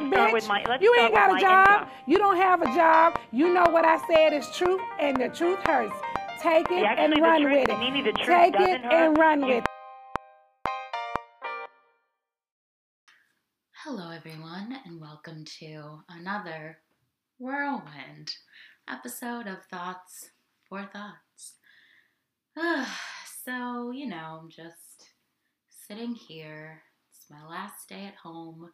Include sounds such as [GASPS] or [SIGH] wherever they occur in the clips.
work, Let's start bitch. with my- let's you start ain't with got a job. income. You don't have a job. You know what I said is truth, and the truth hurts. Take it Yeah, actually, and run truth- with it. Mimi, the truth Take it hurt. and run You- with it. Hello, everyone, and welcome to another whirlwind episode of Thoughts for Thoughts. [SIGHS] so, you know, I'm just sitting here. It's my last day at home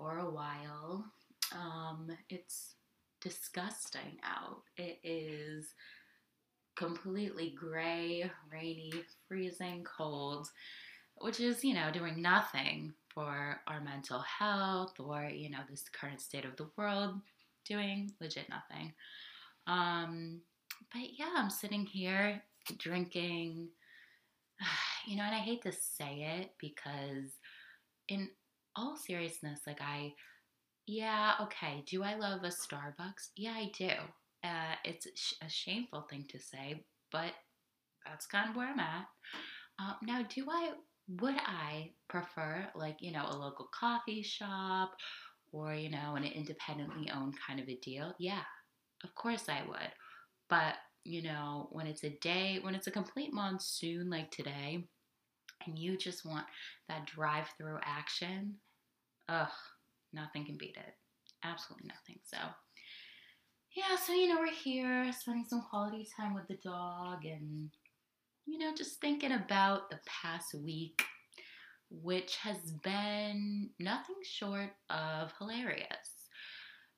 for a while. Um, it's disgusting out. It is completely gray, rainy, freezing cold which is, you know, doing nothing for our mental health or, you know, this current state of the world, doing legit nothing. Um, but yeah, I'm sitting here drinking, [SIGHS] you know, and I hate to say it because, in all seriousness, like, I, yeah, okay, do I love a Starbucks? Yeah, I do. Uh, it's a shameful thing to say, but that's kind of where I'm at. Uh, now, do I would I prefer like you know a local coffee shop or you know an independently owned kind of a deal? Yeah, of course I would. But you know when it's a day when it's a complete monsoon like today, and you just want that drive-through action, ugh, nothing can beat it. Absolutely nothing. So. Yeah, so you know, we're here spending some quality time with the dog and you know, just thinking about the past week, which has been nothing short of hilarious.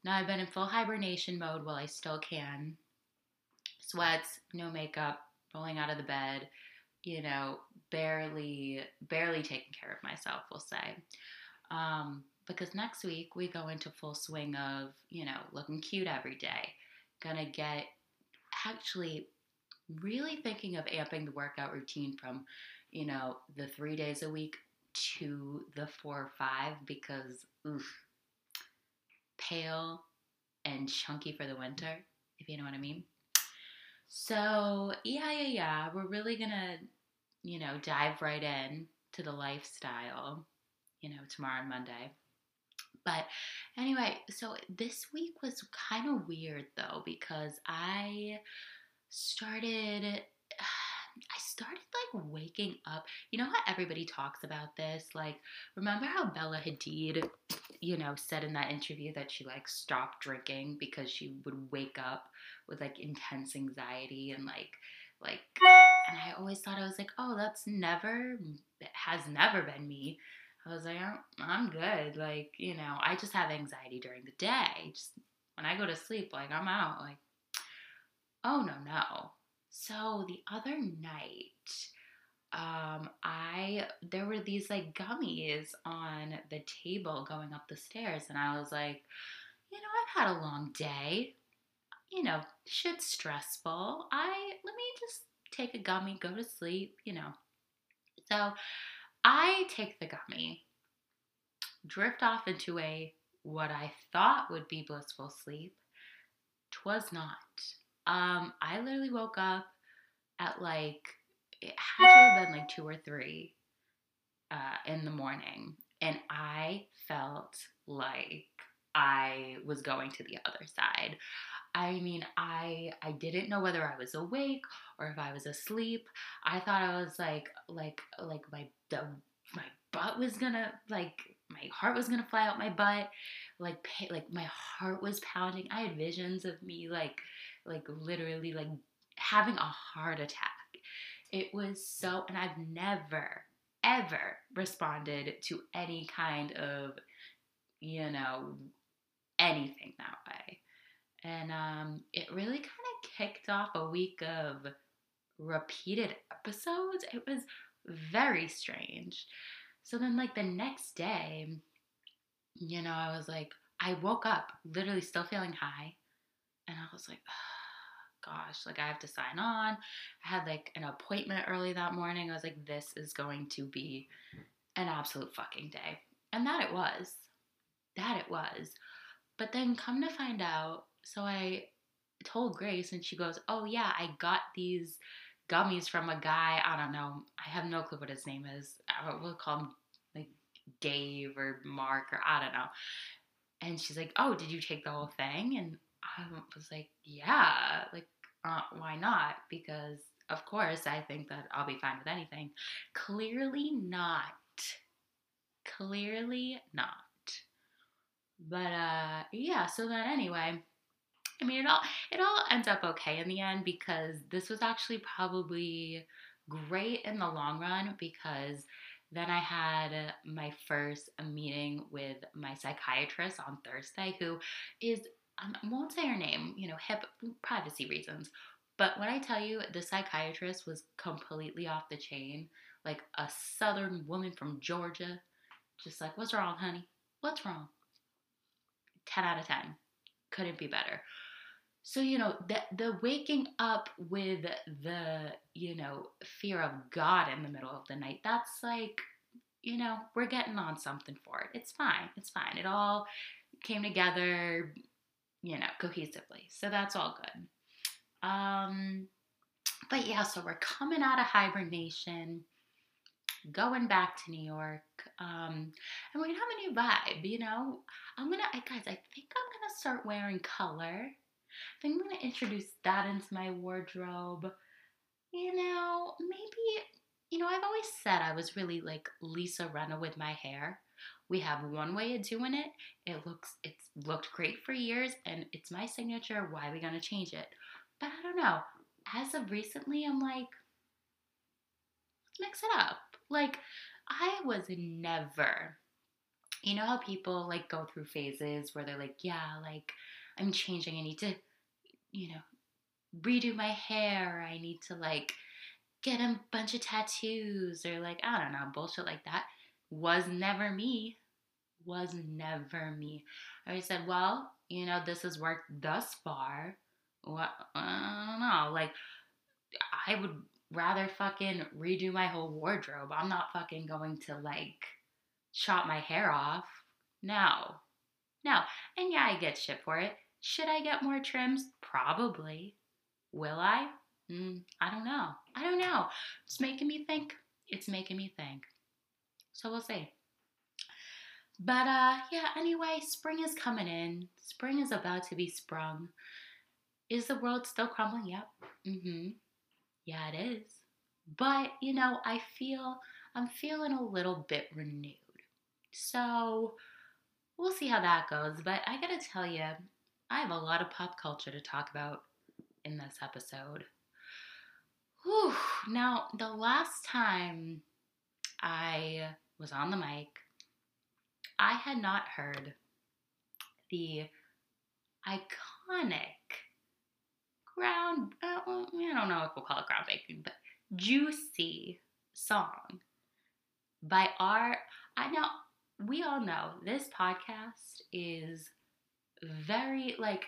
Now, I've been in full hibernation mode while I still can. Sweats, no makeup, rolling out of the bed, you know, barely, barely taking care of myself, we'll say. Um, because next week we go into full swing of, you know, looking cute every day. Gonna get actually really thinking of amping the workout routine from, you know, the three days a week to the four or five because, oof, pale and chunky for the winter, if you know what I mean. So, yeah, yeah, yeah, we're really gonna, you know, dive right in to the lifestyle, you know, tomorrow and Monday. But anyway, so this week was kind of weird though because I started [SIGHS] I started like waking up. You know how everybody talks about this? Like, remember how Bella Hadid, you know, said in that interview that she like stopped drinking because she would wake up with like intense anxiety and like like and I always thought I was like, "Oh, that's never has never been me." I was like, "I'm, I'm good." Like, you know, I just have anxiety during the day. Just when I go to sleep, like I'm out like Oh no no. So the other night, um, I there were these like gummies on the table going up the stairs, and I was like, you know, I've had a long day. You know, shit's stressful. I let me just take a gummy, go to sleep. You know. So I take the gummy, drift off into a what I thought would be blissful sleep. Twas not um, I literally woke up at like it had to have been like two or three uh, in the morning, and I felt like I was going to the other side. I mean, I I didn't know whether I was awake or if I was asleep. I thought I was like like like my my butt was gonna like my heart was gonna fly out my butt. Like like my heart was pounding. I had visions of me like like literally like having a heart attack. It was so, and I've never, ever responded to any kind of, you know, anything that way. And um, it really kind of kicked off a week of repeated episodes. It was very strange. So then, like, the next day, you know, I was like, I woke up literally still feeling high. And I was like, gosh, like I have to sign on. I had like an appointment early that morning. I was like, this is going to be an absolute fucking day. And that it was. That it was. But then come to find out, so I told Grace and she goes, Oh yeah, I got these gummies from a guy, I don't know. I have no clue what his name is. I will call him like Dave or Mark or I don't know. And she's like, "Oh, did you take the whole thing?" And I was like, "Yeah, like uh, why not? Because of course I think that I'll be fine with anything." Clearly not. Clearly not. But uh yeah, so then anyway, I mean it all it all ends up okay in the end because this was actually probably great in the long run because then I had my first meeting with my psychiatrist on Thursday, who is, um, I won't say her name, you know, hip privacy reasons. But when I tell you the psychiatrist was completely off the chain, like a southern woman from Georgia, just like, what's wrong, honey? What's wrong? 10 out of 10. Couldn't be better. So, you know, the, the waking up with the, you know, fear of God in the middle of the night, that's like, you know, we're getting on something for it. It's fine. It's fine. It all came together, you know, cohesively. So that's all good. Um, but yeah, so we're coming out of hibernation, going back to New York, um, and we're gonna have a new vibe. You know, I'm gonna, I, guys, I think I'm gonna start wearing color. I think I'm to introduce that into my wardrobe. You know, maybe, you know, I've always said I was really like Lisa Rinna with my hair. We have one way of doing it. It looks, it's looked great for years and it's my signature. Why are we to change it? But I don't know. As of recently, I'm like, let's mix it up. Like, I was never, you know how people like go through phases where they're like, yeah, like, I'm changing. I need to, you know, redo my hair. I need to like get a bunch of tattoos or like, I don't know, bullshit like that. Was never me. Was never me. I said, well, you know, this has worked thus far. What? I don't know. Like, I would rather fucking redo my whole wardrobe. I'm not fucking going to like chop my hair off. No. No. And yeah, I get shit for it. Should I get more trims? Probably. Will I? Mm, I don't know. I don't know. It's making me think. It's making me think. So we'll see. But uh yeah, anyway, spring is coming in. Spring is about to be sprung. Is the world still crumbling? Yep. Mm-hmm. Yeah, it is. But, you know, I feel I'm feeling a little bit renewed. So we'll see how that goes. But I gotta tell you, I have a lot of pop culture to talk about in this episode. Whew. Now, the last time I was on the mic, I had not heard the iconic ground, uh, I don't know if we'll call it groundbreaking, but juicy song by our, I know, we all know this podcast is very like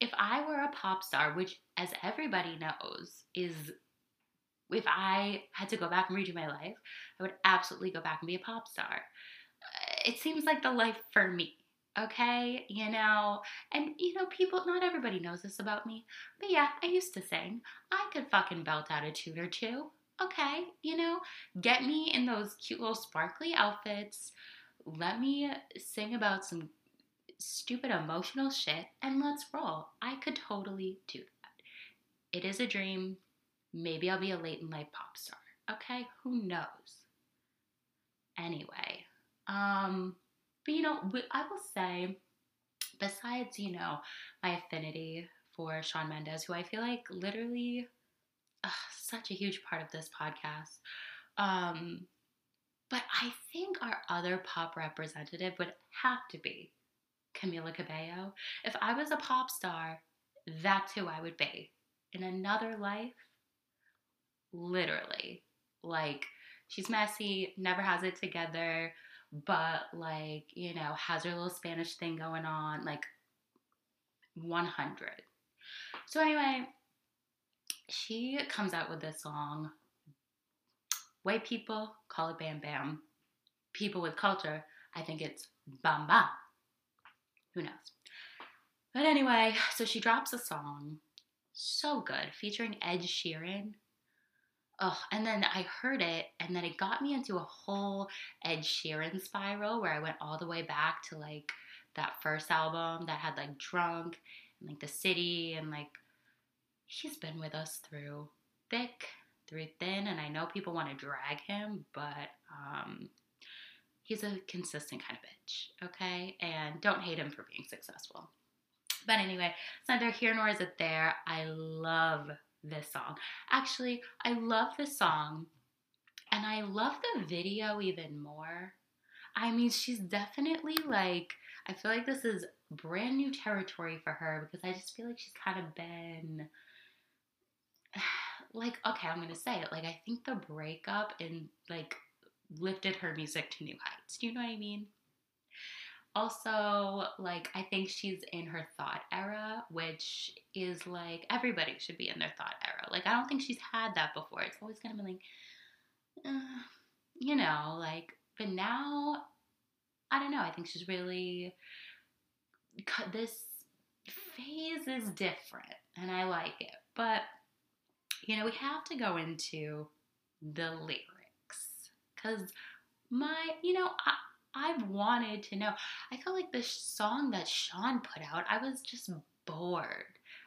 if I were a pop star, which as everybody knows is if I had to go back and redo my life, I would absolutely go back and be a pop star. Uh, it seems like the life for me. Okay, you know, and you know, people, not everybody knows this about me, but yeah, I used to sing. I could fucking belt out a tune or two. Okay, you know, get me in those cute little sparkly outfits. Let me sing about some stupid emotional shit and let's roll. I could totally do that. It is a dream. Maybe I'll be a late in life pop star. Okay, who knows? Anyway, um, but you know, I will say, besides, you know, my affinity for Shawn Mendes, who I feel like literally ugh, such a huge part of this podcast. Um, but I think our other pop representative would have to be Camila Cabello. If I was a pop star, that's who I would be. In another life, literally. Like, she's messy, never has it together, but, like, you know, has her little Spanish thing going on. Like, 100. So, anyway, she comes out with this song. White people call it Bam Bam. People with culture, I think it's Bam Bam. Who knows? But anyway, so she drops a song. So good, featuring Ed Sheeran. Oh, and then I heard it, and then it got me into a whole Ed Sheeran spiral where I went all the way back to like that first album that had like Drunk and like The City, and like he's been with us through thick, through thin, and I know people want to drag him, but um, he's a consistent kind of bitch, okay? And don't hate him for being successful. But anyway, it's neither here nor is it there. I love this song. Actually, I love this song and I love the video even more. I mean, she's definitely like, I feel like this is brand new territory for her because I just feel like she's kind of been [SIGHS] like, okay, I'm gonna say it. Like, I think the breakup and like lifted her music to new heights. Do you know what I mean? also like i think she's in her thot era which is like everybody should be in their thot era. Like i don't think she's had that before. It's always gonna be like uh, you know like but now i don't know. I think she's really this phase is different and i like it. But you know we have to go into the lyrics because my you know I, I've wanted to know. I felt like the song that Shawn put out, I was just bored.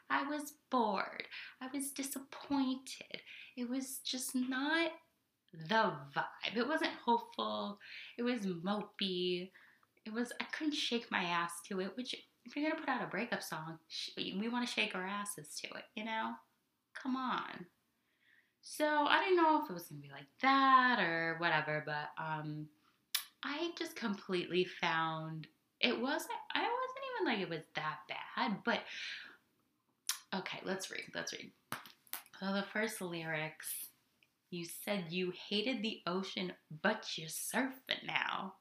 I was bored. I was disappointed. It was just not the vibe. It wasn't hopeful. It was mopey. It was, I couldn't shake my ass to it, which, if you're gonna put out a breakup song, we wanna shake our asses to it, you know? Come on. So I didn't know if it was gonna be like that or whatever, but um, I just completely found it wasn't I wasn't even like it was that bad, but okay, let's read. Let's read. So the first lyrics you said you hated the ocean, but you're surfing now.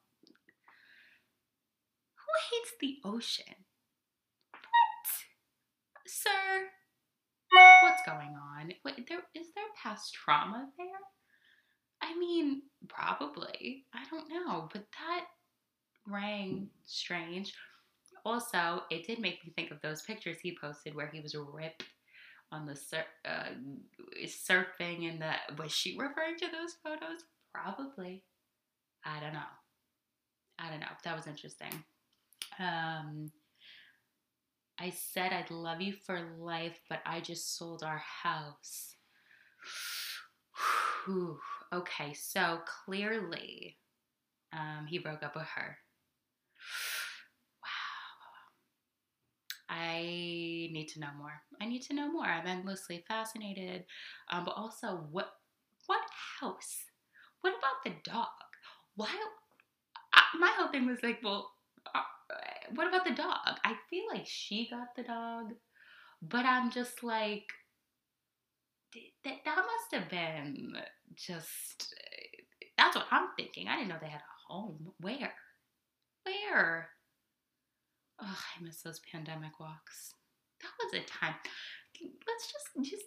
Who hates the ocean? What? Sir, what's going on? Wait, there is there past trauma there? I mean, probably. I don't know, but that rang strange. Also, it did make me think of those pictures he posted where he was ripped on the sur- uh, surfing and the was she referring to those photos? Probably. I don't know. I don't know. That was interesting. Um, I said I'd love you for life, but I just sold our house. [SIGHS] Okay, so clearly um, he broke up with her. Wow. I need to know more. I need to know more. I'm endlessly fascinated. Um, but also, what what house? What about the dog? Why? I, my whole thing was like, well, what about the dog? I feel like she got the dog, but I'm just like, that, that must have been just that's what I'm thinking. I didn't know they had a home. Where? Where? Oh, I miss those pandemic walks. That was a time. Let's just just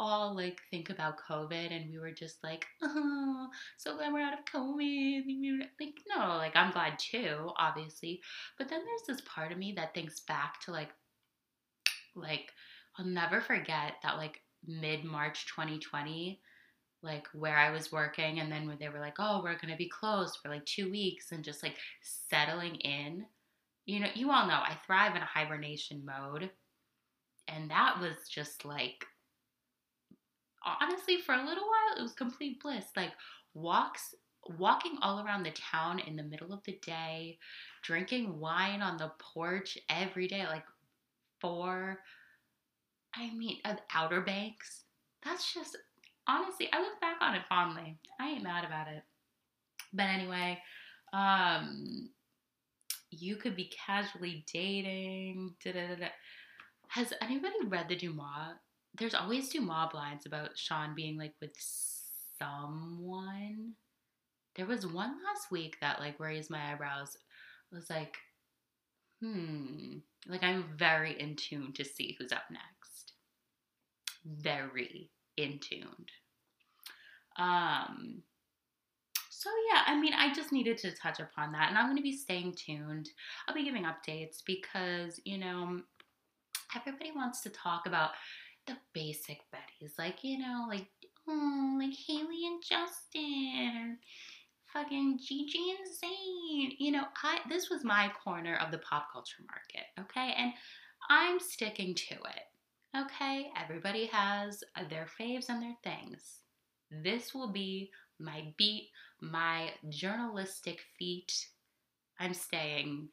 all like think about COVID and we were just like, oh, so glad we're out of COVID. Like, no, like I'm glad too, obviously. But then there's this part of me that thinks back to like, like I'll never forget that like mid March 2020, like where I was working, and then when they were like, oh, we're gonna be closed for like two weeks, and just like settling in. You know, you all know I thrive in a hibernation mode, and that was just like honestly for a little while it was complete bliss like walks walking all around the town in the middle of the day drinking wine on the porch every day like four I mean, uh, Outer Banks. That's just honestly, I look back on it fondly. I ain't mad about it. But anyway, um, you could be casually dating. Da-da-da-da. Has anybody read the DeuxMoi? There's always DeuxMoi blinds about Shawn being like with someone. There was one last week that like raised my eyebrows. Was like, hmm. Like I'm very in tune to see who's up next very in tuned. Um, so yeah, I mean, I just needed to touch upon that, and I'm to be staying tuned. I'll be giving updates because you know everybody wants to talk about the basic Bettys, like you know, like oh, like Hailey and Justin or fucking Gigi and Zayn. You know, I this was my corner of the pop culture market, okay? And I'm sticking to it. Okay? Everybody has uh, their faves and their things. This will be my beat, my journalistic feat. I'm staying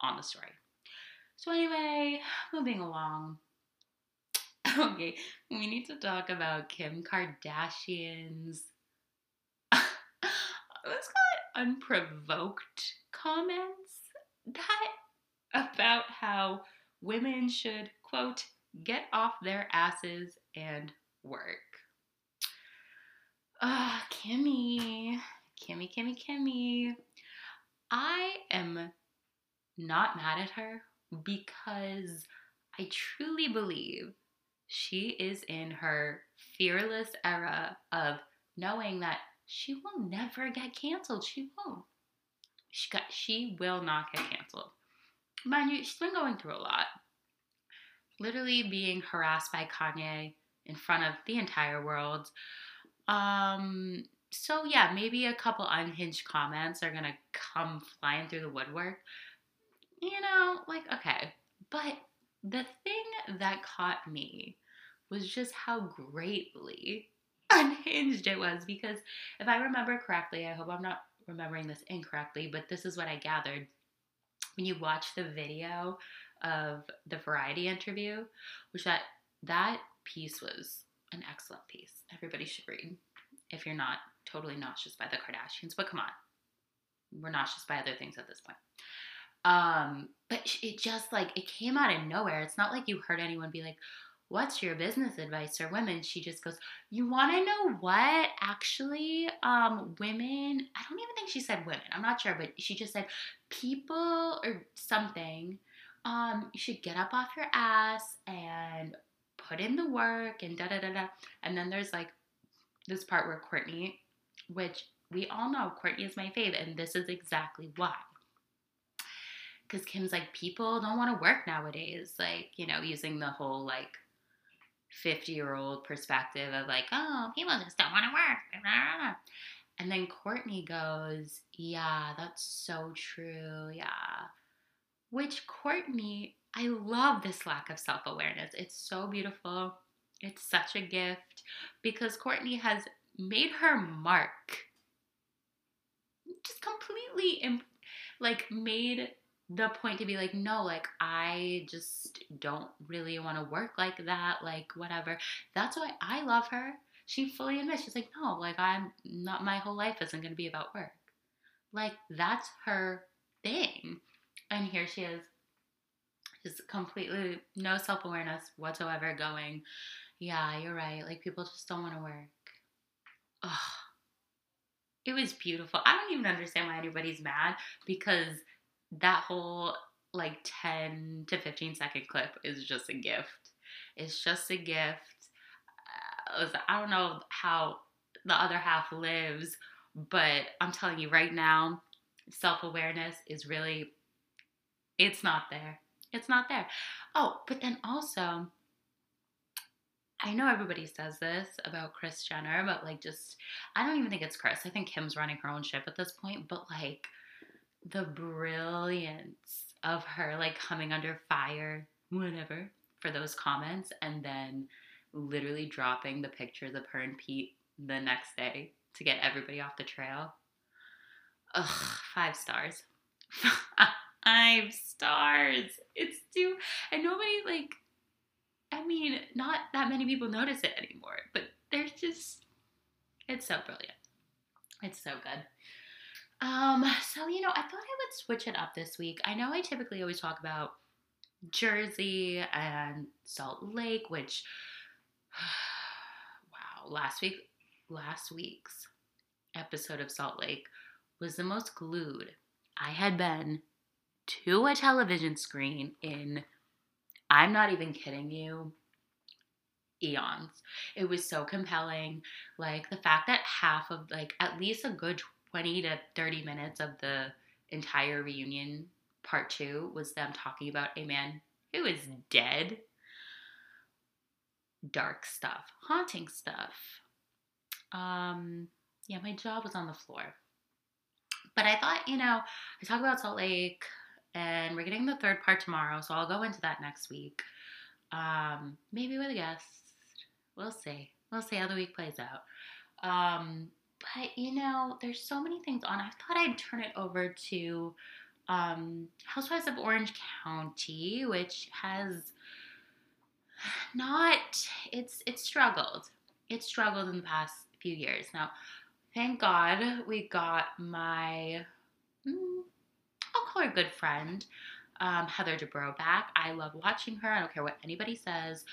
on the story. So, anyway, moving along. [LAUGHS] Okay, we need to talk about Kim Kardashian's. [LAUGHS] Let's call it unprovoked comments that about how women should, quote, get off their asses and work. Ah, uh, Kimmy. Kimmy, Kimmy, Kimmy. I am not mad at her because I truly believe she is in her fearless era of knowing that she will never get canceled. She won't. She got she will not get canceled. Mind you, she's been going through a lot. Literally being harassed by Kanye in front of the entire world. Um so yeah, maybe a couple unhinged comments are gonna come flying through the woodwork. You know, like okay. But the thing that caught me was just how greatly [LAUGHS] unhinged it was because if I remember correctly, I hope I'm not remembering this incorrectly, but this is what I gathered. When you watch the video of the variety interview, which that that piece was an excellent piece. Everybody should read if you're not totally nauseous by the Kardashians, but come on. We're nauseous by other things at this point. Um, but it just like it came out of nowhere. It's not like you heard anyone be like, what's your business advice for women? She just goes, you want to know what? Actually, um, women, I don't even think she said women. I'm not sure, but she just said people or something. Um, you should get up off your ass and put in the work and da da da da. And then there's like this part where Kourtney, which we all know Kourtney is my fave, and this is exactly why. Because Kim's like, people don't want to work nowadays. Like, you know, using the whole like 50 year old perspective of like, oh, people just don't want to work. And then Kourtney goes, yeah, that's so true. Yeah. Which Kourtney, I love this lack of self awareness. It's so beautiful. It's such a gift because Kourtney has made her mark. Just completely, like, made the point to be like, no, like I just don't really want to work like that, like whatever. That's why I love her. She fully admits, she's like, no, like I'm not, my whole life isn't going to be about work. Like that's her thing. And here she is, just completely no self awareness whatsoever, going, yeah, you're right. Like people just don't want to work. Ugh. It was beautiful. I don't even understand why anybody's mad because that whole like 10 to 15 second clip is just a gift. It's just a gift. Uh, I don't know how the other half lives, but I'm telling you right now, self awareness is really, it's not there. It's not there. Oh, but then also, I know everybody says this about Kris Jenner, but like just, I don't even think it's Kris. I think Kim's running her own ship at this point, but like, the brilliance of her like coming under fire, whatever, for those comments, and then literally dropping the pictures of her and Pete the next day to get everybody off the trail. Ugh, five stars. [LAUGHS] five stars. It's too, and nobody like, I mean, not that many people notice it anymore, but there's just, it's so brilliant. It's so good. Um, so you know, I thought I would switch it up this week. I know I typically always talk about Jersey and Salt Lake, which [SIGHS] wow, last week last week's episode of Salt Lake was the most glued I had been to a television screen in I'm not even kidding you eons. It was so compelling. Like the fact that half of like at least a good 20 to 30 minutes of the entire reunion part two was them talking about a man who is dead. Dark stuff, haunting stuff. Um, yeah, my jaw was on the floor. But I thought, you know, I talk about Salt Lake and we're getting the third part tomorrow, so I'll go into that next week. Um, maybe with a guest. We'll see. We'll see how the week plays out. Um, but you know, there's so many things on. I thought I'd turn it over to um, Housewives of Orange County, which has not it's it's struggled. It's struggled in the past few years. Now, thank God we got my mm, I'll call her good friend, um, Heather Dubrow back. I love watching her. I don't care what anybody says.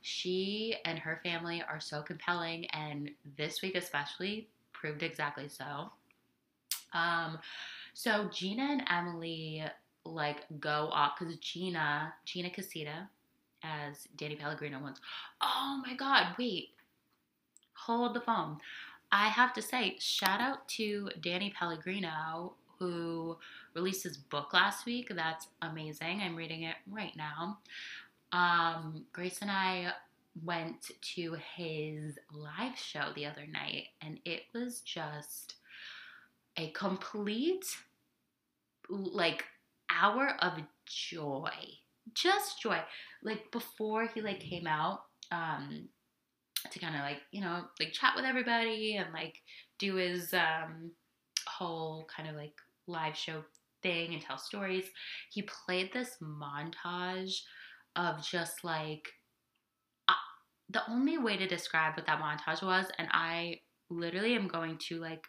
She and her family are so compelling, and this week especially proved exactly so. Um, so Gina and Emily like go off because Gina, Gina Casita, as Danny Pellegrino once. Oh my God! Wait, hold the phone. I have to say, shout out to Danny Pellegrino who released his book last week. That's amazing. I'm reading it right now. Um, Grace and I went to his live show the other night, and it was just a complete like hour of joy just joy. Like before he like came out um to kind of like you know like chat with everybody and like do his um whole kind of like live show thing and tell stories he played this montage of just like the only way to describe what that montage was and i literally am going to like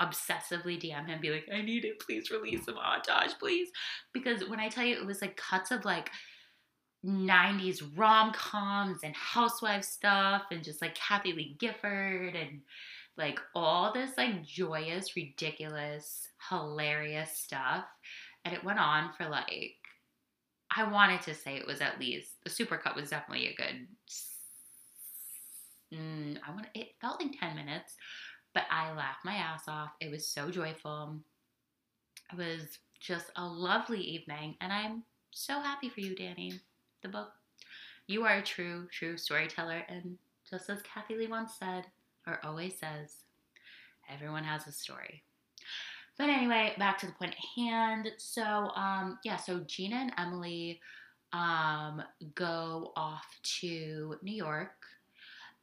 obsessively DM him, be like, I need it, please release a montage, please. Because when I tell you it was like cuts of like 90s rom coms and housewife stuff and just like Kathie Lee Gifford and like all this like joyous, ridiculous, hilarious stuff. And it went on for like, I wanted to say it was at least, the supercut was definitely a good, mm, I want it felt like 10 minutes but I laughed my ass off. It was so joyful. It was just a lovely evening, and I'm so happy for you, Danny. The book. You are a true, true storyteller, and just as Kathie Lee once said, or always says, everyone has a story. But anyway, back to the point at hand. So, um, yeah, so Gina and Emily um, go off to New York,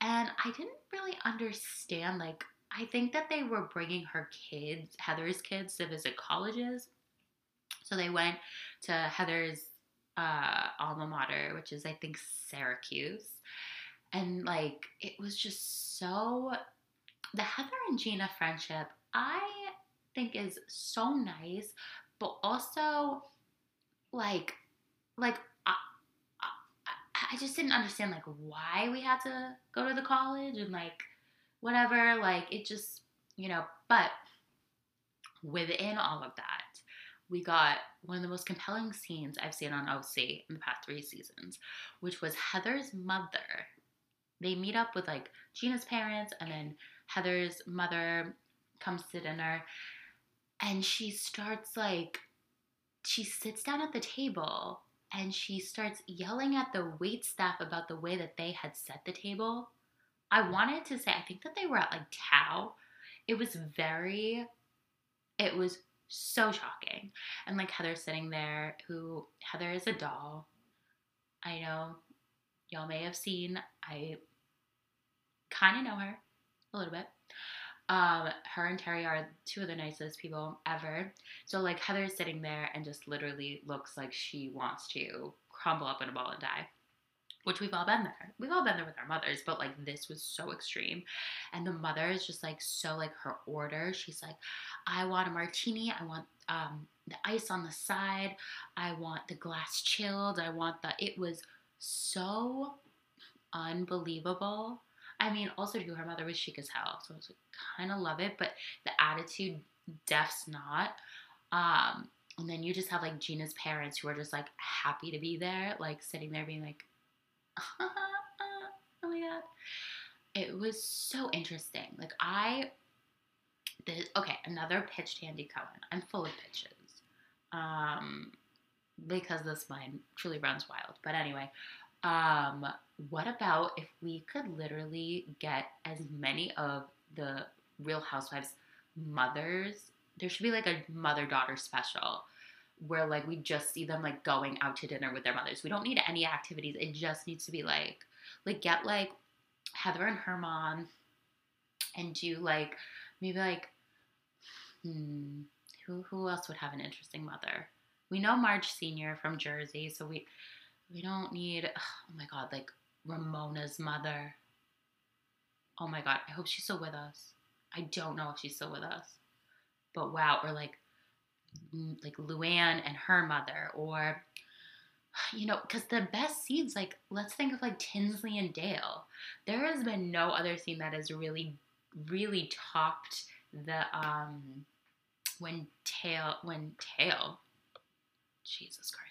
and I didn't really understand like I think that they were bringing her kids, Heather's kids, to visit colleges. So they went to Heather's uh, alma mater, which is, I think, Syracuse. And like, it was just so. The Heather and Gina friendship, I think, is so nice, but also like, like, I, I, I just didn't understand like why we had to go to the college and like whatever. Like it just, you know, but within all of that, we got one of the most compelling scenes I've seen on OC in the past three seasons, which was Heather's mother. They meet up with like Gina's parents, and then Heather's mother comes to dinner, and she starts like, she sits down at the table and she starts yelling at the wait staff about the way that they had set the table I wanted to say, I think that they were at like Tao. It was very, it was so shocking. And like Heather sitting there, who Heather is a doll. I know y'all may have seen, I kind of know her a little bit. Um, her and Terry are two of the nicest people ever. So like Heather is sitting there and just literally looks like she wants to crumble up in a ball and die which we've all been there. We've all been there with our mothers, but like this was so extreme. And the mother is just like so like her order. She's like, I want a martini. I want um, the ice on the side. I want the glass chilled. I want the. It was so unbelievable. I mean, also too, her mother was chic as hell, so I was like, kind of love it, but the attitude, deaf's not. Um, and then you just have like Gina's parents who are just like happy to be there, like sitting there being like, [LAUGHS] oh my god. It was so interesting. Like I the okay, another pitch to Andy Cohen. I'm full of pitches. Um because this mind truly runs wild. But anyway, Um, what about if we could literally get as many of the Real Housewives mothers? There should be like a mother daughter special where like we just see them like going out to dinner with their mothers. We don't need any activities. It just needs to be like like get like Heather and her mom and do like maybe like hmm who who else would have an interesting mother? We know Marge Senior from Jersey, so we we don't need oh my god like Ramona's mother. Oh my god, I hope she's still with us. I don't know if she's still with us, but wow, or like like Luann and her mother, or you know, because the best scenes, like let's think of like Tinsley and Dale. There has been no other scene that has really, really topped the um when tail when tail. Jesus Christ,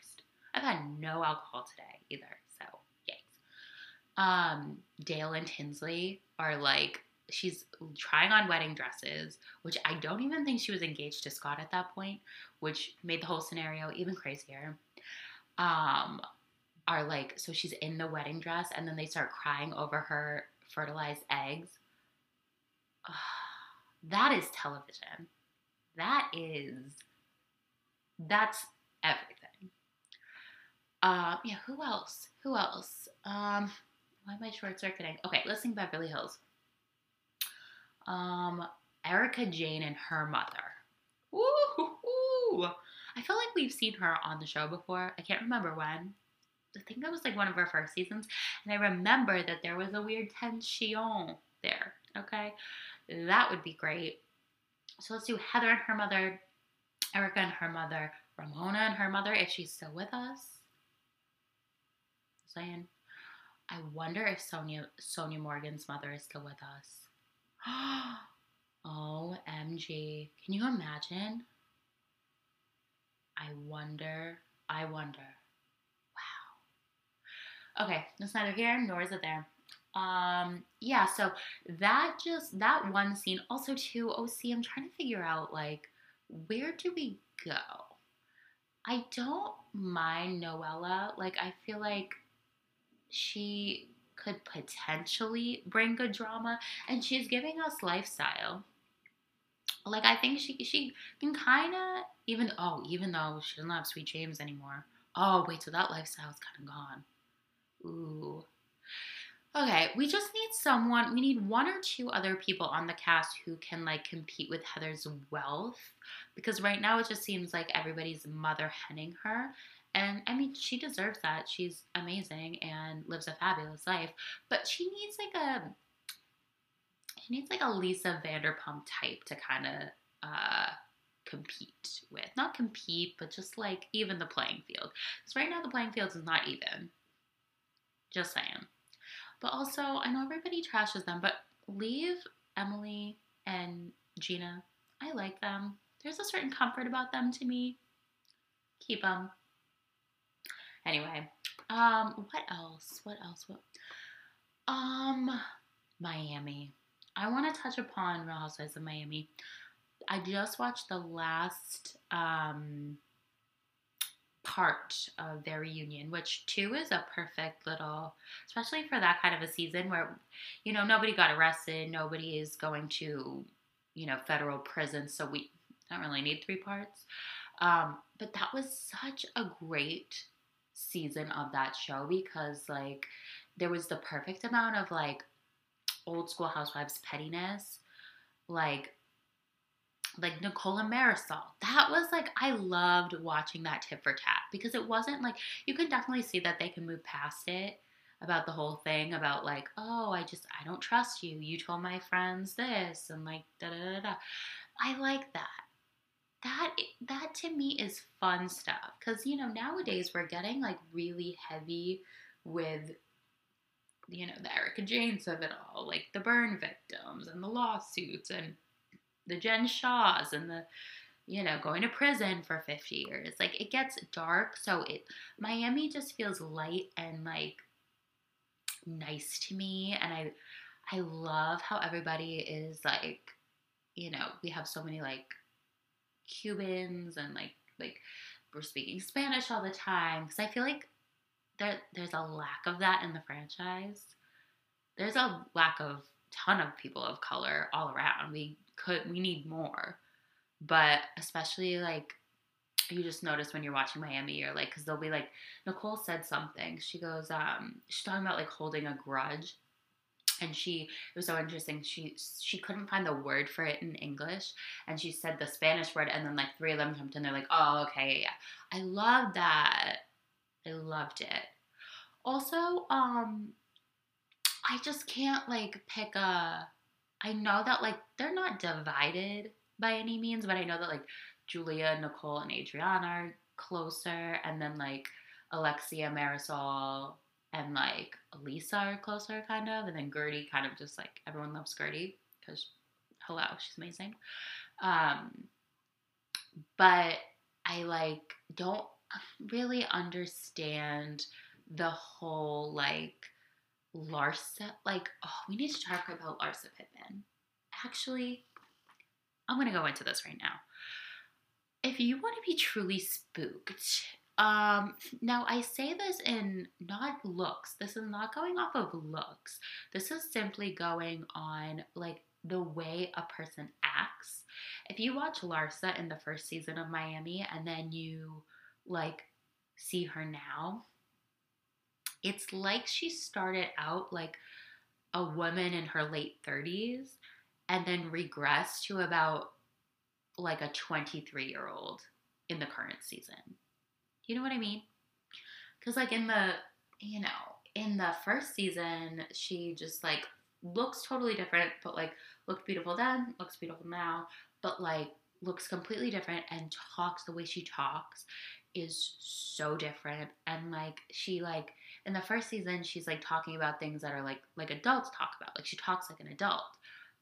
I've had no alcohol today either, so yikes. Um, Dale and Tinsley are like she's trying on wedding dresses, which I don't even think she was engaged to Scott at that point, which made the whole scenario even crazier. Um, are like, so she's in the wedding dress and then they start crying over her fertilized eggs. [SIGHS] that is television. That is, that's everything. Um, yeah, who else? Who else? Um, why am I short circuiting? Okay, let's sing Beverly Hills. Um, Erika Jayne and her mother. Ooh, I feel like we've seen her on the show before. I can't remember when. I think that was like one of her first seasons. And I remember that there was a weird tension there. Okay. That would be great. So let's do Heather and her mother, Erika and her mother, Ramona and her mother, if she's still with us. I wonder if Sonja Sonja Morgan's mother is still with us. [GASPS] Oh, OMG. Can you imagine? I wonder. I wonder. Wow. Okay, that's neither here nor is it there. Um, yeah, so that just that one scene. Also, too, oh see, I'm trying to figure out like where do we go? I don't mind Noella. Like, I feel like she could potentially bring good drama, and she's giving us lifestyle. Like I think she she can kind of even oh even though she doesn't have Sweet James anymore. Oh wait, so that lifestyle is kind of gone. Ooh. Okay, we just need someone. We need one or two other people on the cast who can like compete with Heather's wealth, because right now it just seems like everybody's mother henning her, and I mean, she deserves that. She's amazing and lives a fabulous life. But she needs like a she needs like a Lisa Vanderpump type to kind of uh, compete with. Not compete, but just like even the playing field. Because right now the playing field is not even. Just saying. But also, I know everybody trashes them, but leave Emily and Gina. I like them. There's a certain comfort about them to me. Keep them. Anyway, um, what else? What else? What? Um, Miami. I want to touch upon Real Housewives of Miami. I just watched the last um part of their reunion, which two is a perfect little, especially for that kind of a season where, you know, nobody got arrested, nobody is going to, you know, federal prison, so we don't really need three parts. Um, but that was such a great season of that show because like there was the perfect amount of like old school housewives pettiness like like Nicola Marisol. That was like I loved watching that tip for tat because it wasn't like you could definitely see that they can move past it about the whole thing about like, oh, I just I don't trust you. You told my friends this and like da da da. I like that that that to me is fun stuff because you know nowadays we're getting like really heavy with you know the Erika Jaynes of it all, like the burn victims and the lawsuits and the Jen Shahs and the you know going to prison for 50 years. Like it gets dark, so it Miami just feels light and like nice to me and I I love how everybody is like you know, we have so many like Cubans and like like we're speaking Spanish all the time because I feel like there there's a lack of that in the franchise. There's a lack of ton of people of color all around. We could we need more. But especially like you just notice when you're watching Miami, you're like, because they'll be like, Nicole said something. She goes, um, she's talking about like holding a grudge, and she it was so interesting. She she couldn't find the word for it in English, and she said the Spanish word, and then like three of them jumped in. They're like, oh, okay, yeah, I love that. I loved it. Also, um, I just can't like pick a. I know that like they're not divided by any means, but I know that like Julia, Nicole, and Adriana are closer, and then like Alexia, Marysol, and like Lisa are closer, kind of, and then Guerdy, kind of just like everyone loves Guerdy because hello, she's amazing. Um, but I like don't really understand the whole like Larsa. Like, oh, we need to talk about Larsa Pippen. Actually, I'm gonna go into this right now. If you want to be truly spooked, um, now I say this in not looks. This is not going off of looks. This is simply going on like the way a person acts. If you watch Larsa in the first season of Miami and then you like see her now, it's like she started out like a woman in her late 30s and then regressed to about like a 23 year old in the current season. You know what I mean? Because, like, in the, you know, in the first season, she just like looks totally different, but like looked beautiful then, looks beautiful now, but like looks completely different and talks the way she talks is so different. And like, she like, in the first season, she's like talking about things that are like, like adults talk about. Like, she talks like an adult.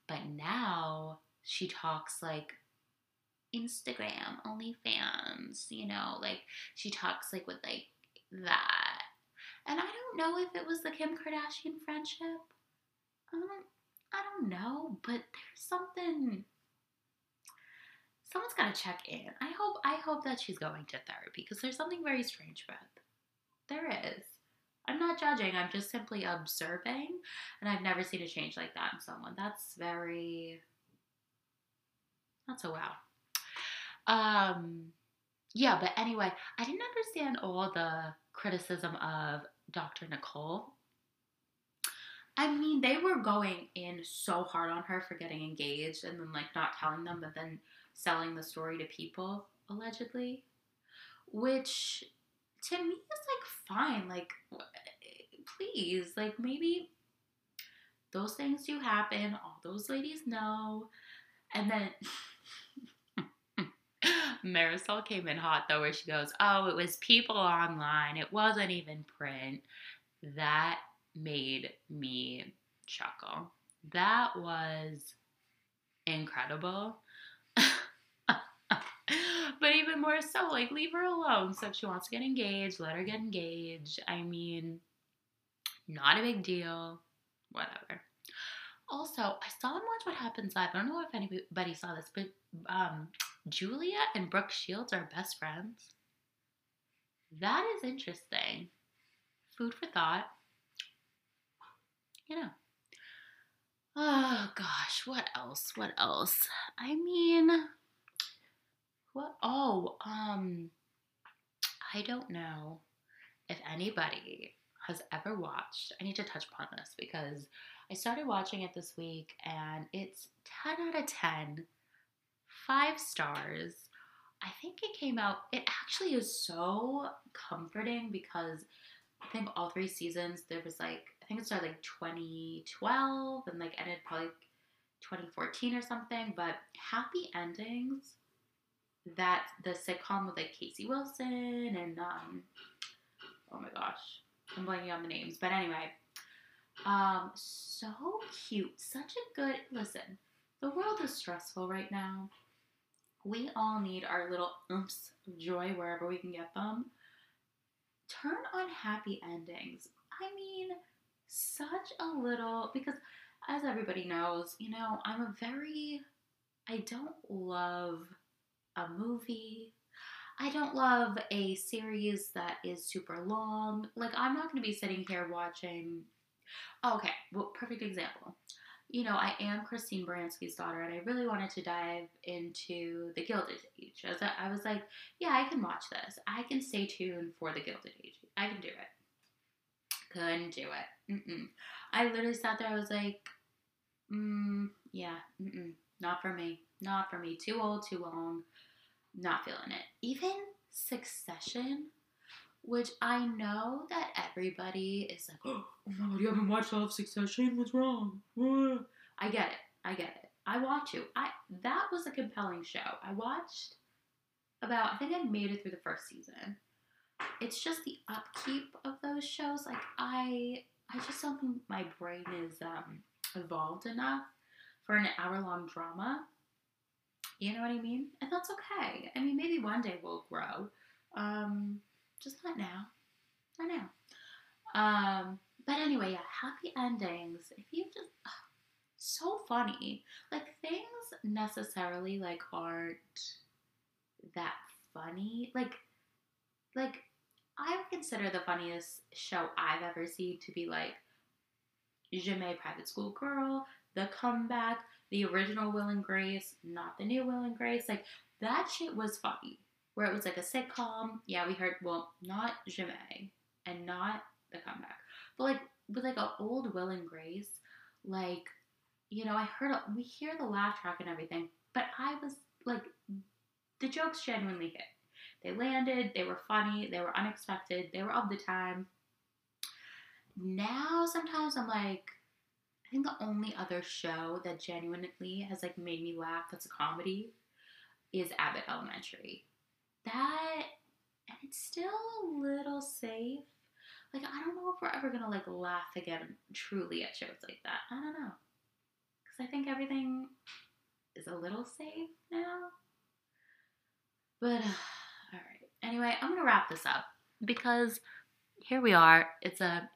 But now she talks like Instagram, OnlyFans, you know, like she talks like with like that. And I don't know if it was the Kim Kardashian friendship. Um, I don't know, but there's something someone's got to check in. I hope I hope that she's going to therapy because there's something very strange about. There is. I'm not judging. I'm just simply observing, and I've never seen a change like that in someone. That's very. That's a wow. Um, yeah, but anyway, I didn't understand all the criticism of Dr. Nicole. I mean, they were going in so hard on her for getting engaged and then like not telling them, but then selling the story to people, allegedly. Which to me is like fine. Like, please, like maybe those things do happen. All those ladies know. And then [LAUGHS] Marysol came in hot though, where she goes, Oh, it was people online. It wasn't even print. That made me chuckle. That was incredible. [LAUGHS] but even more so, like, leave her alone. So if she wants to get engaged, let her get engaged. I mean, not a big deal. Whatever. Also, I saw and Watch What Happens Live. I don't know if anybody saw this, but um, Julia and Brooke Shields are best friends. That is interesting. Food for thought. You know. Oh gosh, what else? What else? I mean, what? Oh, um, I don't know if anybody has ever watched. I need to touch upon this because I started watching it this week and it's 10 out of 10 five stars. I think it came out, it actually is so comforting because I think all three seasons there was like, I think it started like 2012 and like ended probably 2014 or something, but happy endings that the sitcom with like Casey Wilson and um oh my gosh, I'm blanking on the names, but anyway, um so cute, such a good listen. The world is stressful right now we all need our little oomph of joy wherever we can get them. Turn on happy endings. I mean, such a little, because as everybody knows, you know, I'm a very, I don't love a movie. I don't love a series that is super long. Like, I'm not going to be sitting here watching. Okay, well, perfect example. You know, I am Christine Baranski's daughter, and I really wanted to dive into the Gilded Age. I, I was like, yeah, I can watch this. I can stay tuned for the Gilded Age. I can do it. Couldn't do it. Mm-mm. I literally sat there. I was like, mm, yeah, mm-mm. not for me. Not for me. Too old, too long not feeling it. Even Succession, which I know that everybody is like, oh my god, you haven't watched all of Succession? What's wrong? I get it. I get it. I want to. I that was a compelling show. I watched about I think I made it through the first season. It's just the upkeep of those shows. Like I I just don't think my brain is um evolved enough for an hour long drama you know what I mean? And that's okay. I mean, maybe one day we'll grow. Um, just not now. Not now. Um, but anyway, yeah, happy endings. If you just so funny. Like things necessarily like aren't that funny. Like like I would consider the funniest show I've ever seen to be like Ja'mie Private School Girl, The Comeback, the original Will and Grace, not the new Will and Grace. Like that shit was funny. Where it was like a sitcom. Yeah, we heard well, not Ja'mie and not the comeback. But like with like an old Will and Grace, like, you know, I heard we hear the laugh track and everything, but I was like the jokes genuinely hit. They landed, they were funny, they were unexpected, they were of the time. Now sometimes I'm like, I think the only other show that genuinely has like made me laugh that's a comedy is Abbott Elementary. That and it's still a little safe. Like I don't know if we're ever gonna like laugh again truly at shows like that. I don't know. Cause I think everything is a little safe now. But [SIGHS] uh, all right. Anyway, I'm gonna wrap this up because here we are. It's a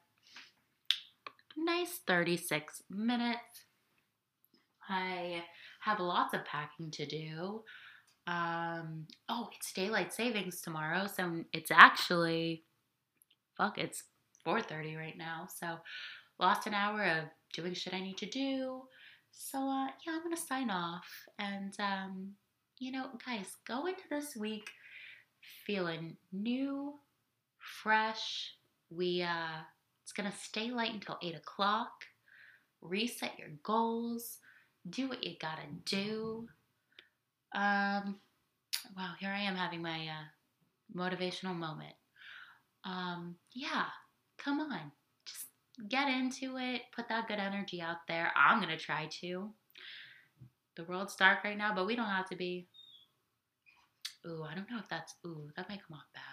nice 36 minutes. I have lots of packing to do. Um, oh, it's daylight savings tomorrow, so it's actually fuck, it's 4:30 right now. So lost an hour of doing shit I need to do. So uh, yeah, I'm gonna sign off, and um, you know, guys, go into this week feeling new, fresh. We uh it's to stay light until 8 o'clock. Reset your goals. Do what you got to do. Um, wow, here I am having my uh, motivational moment. Um, yeah, come on. Just get into it. Put that good energy out there. I'm going to try to. The world's dark right now, but we don't have to be. Ooh, I don't know if that's. Ooh, that might come off bad.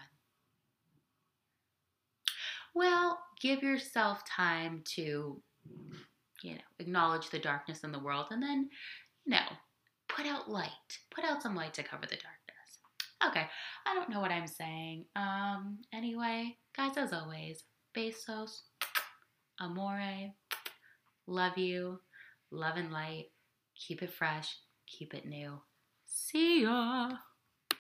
Well, give yourself time to, you know, acknowledge the darkness in the world and then, you know, put out light. Put out some light to cover the darkness. Okay, I don't know what I'm saying. Um, anyway, guys, as always, besos, amore, love you, love and light, keep it fresh, keep it new. See ya.